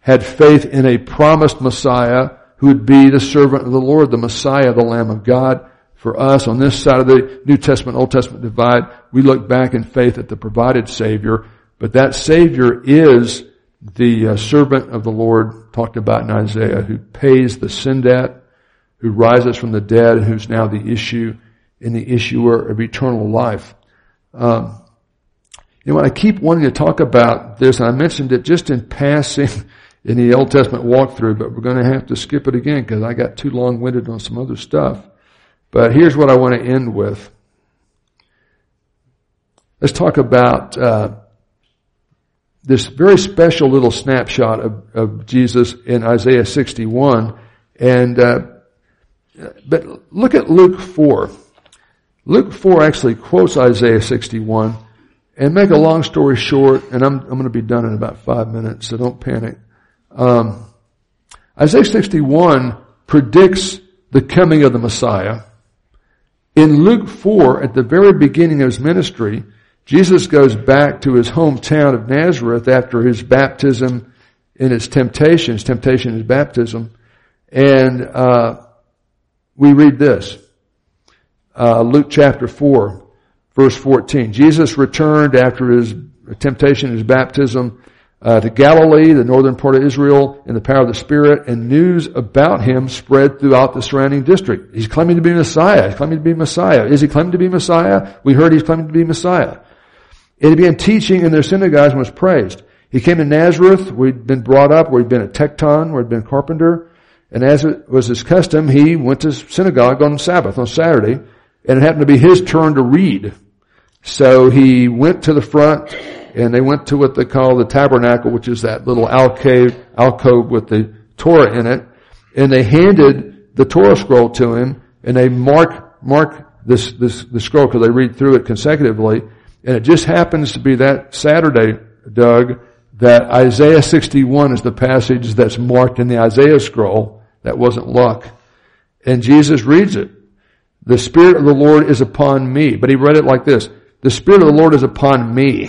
had faith in a promised Messiah who would be the servant of the Lord, the Messiah, the Lamb of God. For us, on this side of the New Testament, Old Testament divide, we look back in faith at the provided Savior, but that Savior is the uh, servant of the Lord talked about in Isaiah who pays the sin debt, who rises from the dead, who's now the issue and the issuer of eternal life. Um, you know, I keep wanting to talk about this, and I mentioned it just in passing in the Old Testament walkthrough, but we're going to have to skip it again because I got too long-winded on some other stuff. But here's what I want to end with. Let's talk about uh, this very special little snapshot of, of Jesus in Isaiah 61. And uh, but look at Luke 4. Luke 4 actually quotes Isaiah 61. And make a long story short, and I'm, I'm going to be done in about five minutes, so don't panic. Um, Isaiah 61 predicts the coming of the Messiah. In Luke 4, at the very beginning of his ministry, Jesus goes back to his hometown of Nazareth after his baptism and his temptation. His temptation is baptism. And uh, we read this. Uh, Luke chapter 4, verse 14. Jesus returned after his temptation, his baptism, uh, to Galilee, the northern part of Israel, in the power of the Spirit, and news about him spread throughout the surrounding district. He's claiming to be Messiah. He's claiming to be Messiah. Is he claiming to be Messiah? We heard he's claiming to be Messiah. And he began teaching in their synagogues and was praised. He came to Nazareth, where he'd been brought up, where he'd been a tekton, where he'd been a carpenter. And as it was his custom, he went to synagogue on Sabbath, on Saturday, and it happened to be his turn to read. So he went to the front and they went to what they call the tabernacle, which is that little alcove, alcove with the Torah in it, and they handed the Torah scroll to him, and they mark, mark this, this, the scroll because they read through it consecutively, and it just happens to be that Saturday, Doug, that Isaiah 61 is the passage that's marked in the Isaiah scroll. That wasn't luck. And Jesus reads it. The Spirit of the Lord is upon me. But he read it like this. The Spirit of the Lord is upon me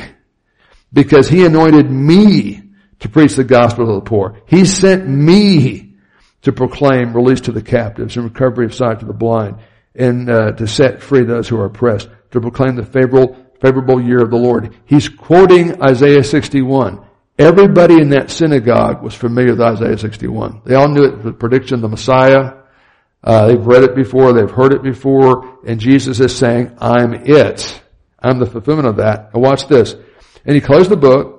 because he anointed me to preach the gospel to the poor. He sent me to proclaim release to the captives and recovery of sight to the blind and uh, to set free those who are oppressed, to proclaim the favorable, favorable year of the Lord. He's quoting Isaiah 61. Everybody in that synagogue was familiar with Isaiah 61. They all knew it a prediction of the Messiah. Uh, they've read it before, they've heard it before, and Jesus is saying, I'm it. I'm the fulfillment of that. Now watch this. And he closed the book,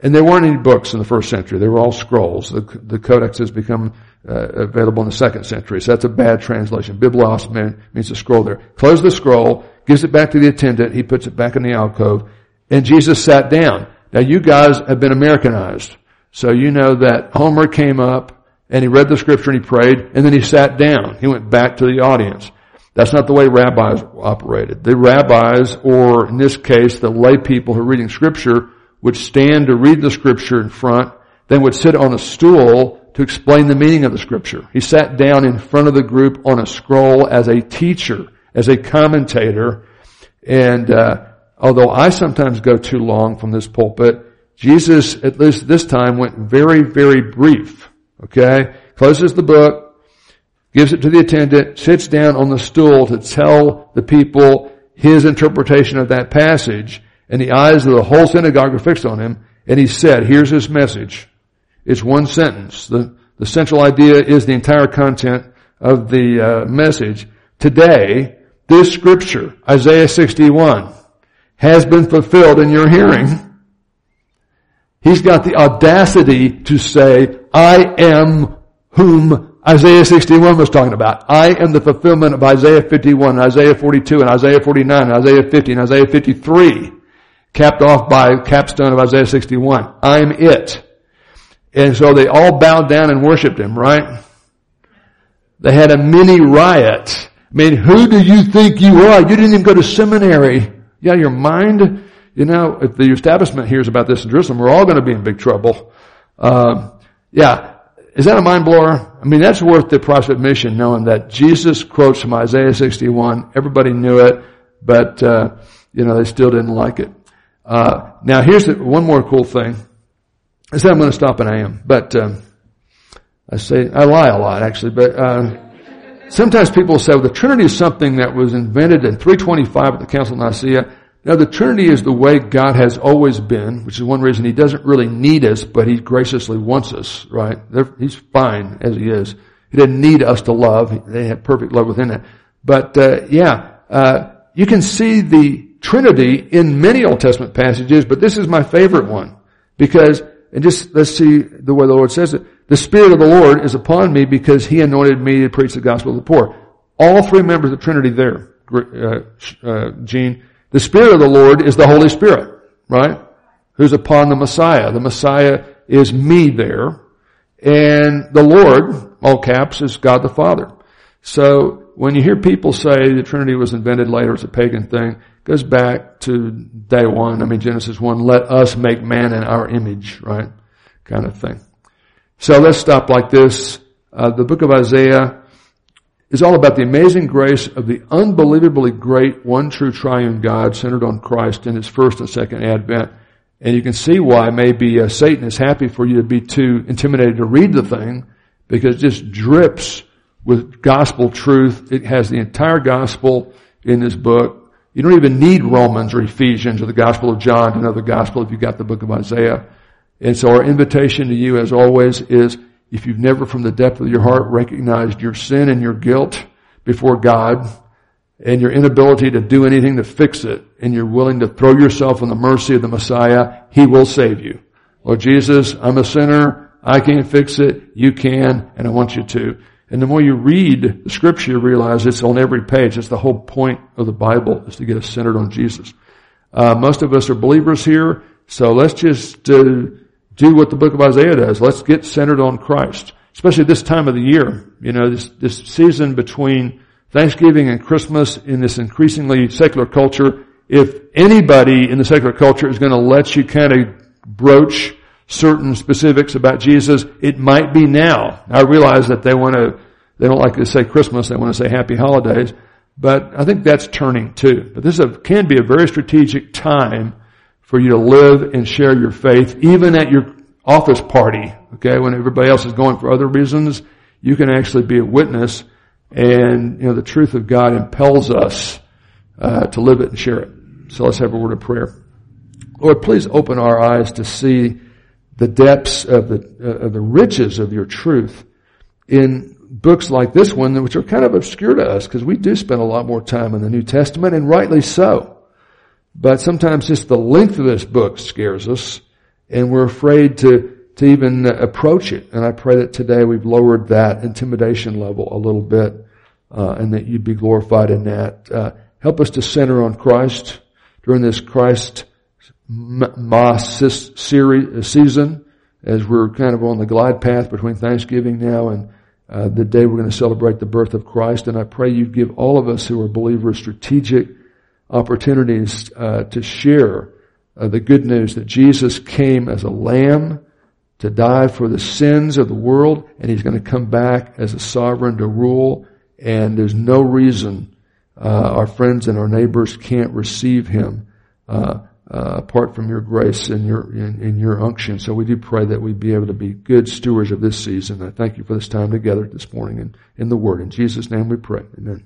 and there weren't any books in the first century. They were all scrolls. The, the codex has become uh, available in the second century. So that's a bad translation. Biblos means a scroll there. Close the scroll, gives it back to the attendant. He puts it back in the alcove. And Jesus sat down. Now you guys have been Americanized. So you know that Homer came up and he read the scripture and he prayed and then he sat down. He went back to the audience. That's not the way rabbis operated. The rabbis, or in this case, the lay people who are reading scripture, would stand to read the scripture in front, then would sit on a stool to explain the meaning of the scripture. He sat down in front of the group on a scroll as a teacher, as a commentator, and uh, although I sometimes go too long from this pulpit, Jesus, at least this time, went very, very brief. Okay? Closes the book, gives it to the attendant, sits down on the stool to tell the people his interpretation of that passage, and the eyes of the whole synagogue are fixed on him, and he said, here's his message. It's one sentence. The, the central idea is the entire content of the uh, message. Today, this scripture, Isaiah 61, has been fulfilled in your hearing. He's got the audacity to say, I am whom Isaiah 61 was talking about. I am the fulfillment of Isaiah 51, Isaiah 42, and Isaiah 49, and Isaiah 50, and Isaiah 53, capped off by capstone of Isaiah 61. I'm it. And so they all bowed down and worshiped him, right? They had a mini riot. I mean, who do you think you are? You didn't even go to seminary. Yeah, your mind, you know, if the establishment hears about this in Jerusalem, we're all going to be in big trouble. Um, yeah. Is that a mind blower? I mean, that's worth the price of admission knowing that Jesus quotes from Isaiah 61. Everybody knew it, but, uh, you know, they still didn't like it. Uh, now here's the, one more cool thing. I said I'm going to stop and I am, but, um, I say, I lie a lot actually, but, uh, Sometimes people say, well, the Trinity is something that was invented in 325 at the Council of Nicaea. Now the Trinity is the way God has always been, which is one reason He doesn't really need us, but He graciously wants us, right? They're, he's fine as He is. He didn't need us to love. They have perfect love within it. But, uh, yeah, uh, you can see the Trinity in many Old Testament passages, but this is my favorite one because, and just let's see the way the Lord says it. The Spirit of the Lord is upon me because He anointed me to preach the gospel to the poor. All three members of the Trinity there, uh, uh, Gene. The Spirit of the Lord is the Holy Spirit, right? Who's upon the Messiah. The Messiah is me there. And the Lord, all caps, is God the Father. So when you hear people say the Trinity was invented later, it's a pagan thing, goes back to day one. I mean, Genesis 1, let us make man in our image, right? Kind of thing. So let's stop like this. Uh, the book of Isaiah is all about the amazing grace of the unbelievably great one true triune God centered on Christ in his first and second advent. And you can see why maybe uh, Satan is happy for you to be too intimidated to read the thing because it just drips with gospel truth. It has the entire gospel in this book. You don't even need Romans or Ephesians or the gospel of John to know the gospel if you've got the book of Isaiah. And so our invitation to you as always is if you've never from the depth of your heart recognized your sin and your guilt before God and your inability to do anything to fix it and you're willing to throw yourself on the mercy of the Messiah, He will save you. Lord Jesus, I'm a sinner. I can't fix it. You can and I want you to. And the more you read the scripture, you realize it's on every page. It's the whole point of the Bible is to get us centered on Jesus. Uh, most of us are believers here, so let's just uh, do what the book of Isaiah does. Let's get centered on Christ, especially this time of the year. You know, this, this season between Thanksgiving and Christmas in this increasingly secular culture. If anybody in the secular culture is going to let you kind of broach certain specifics about Jesus, it might be now. I realize that they want to, they don't like to say Christmas, they want to say happy holidays, but I think that's turning too. But this a, can be a very strategic time for you to live and share your faith, even at your office party, okay, when everybody else is going for other reasons, you can actually be a witness and, you know, the truth of God impels us uh, to live it and share it. So let's have a word of prayer. Lord, please open our eyes to see the depths of the, uh, of the riches of your truth in books like this one, which are kind of obscure to us because we do spend a lot more time in the New Testament and rightly so. But sometimes just the length of this book scares us and we're afraid to, to even approach it. And I pray that today we've lowered that intimidation level a little bit, uh, and that you'd be glorified in that. Uh, help us to center on Christ during this Christ Series, uh, season as we're kind of on the glide path between Thanksgiving now and, uh, the day we're going to celebrate the birth of Christ. And I pray you give all of us who are believers strategic opportunities uh, to share uh, the good news that Jesus came as a lamb to die for the sins of the world, and he's going to come back as a sovereign to rule. And there's no reason uh, our friends and our neighbors can't receive him uh, apart from your grace and your in, in, your unction. So we do pray that we be able to be good stewards of this season. I thank you for this time together this morning and in the Word. In Jesus' name we pray. Amen.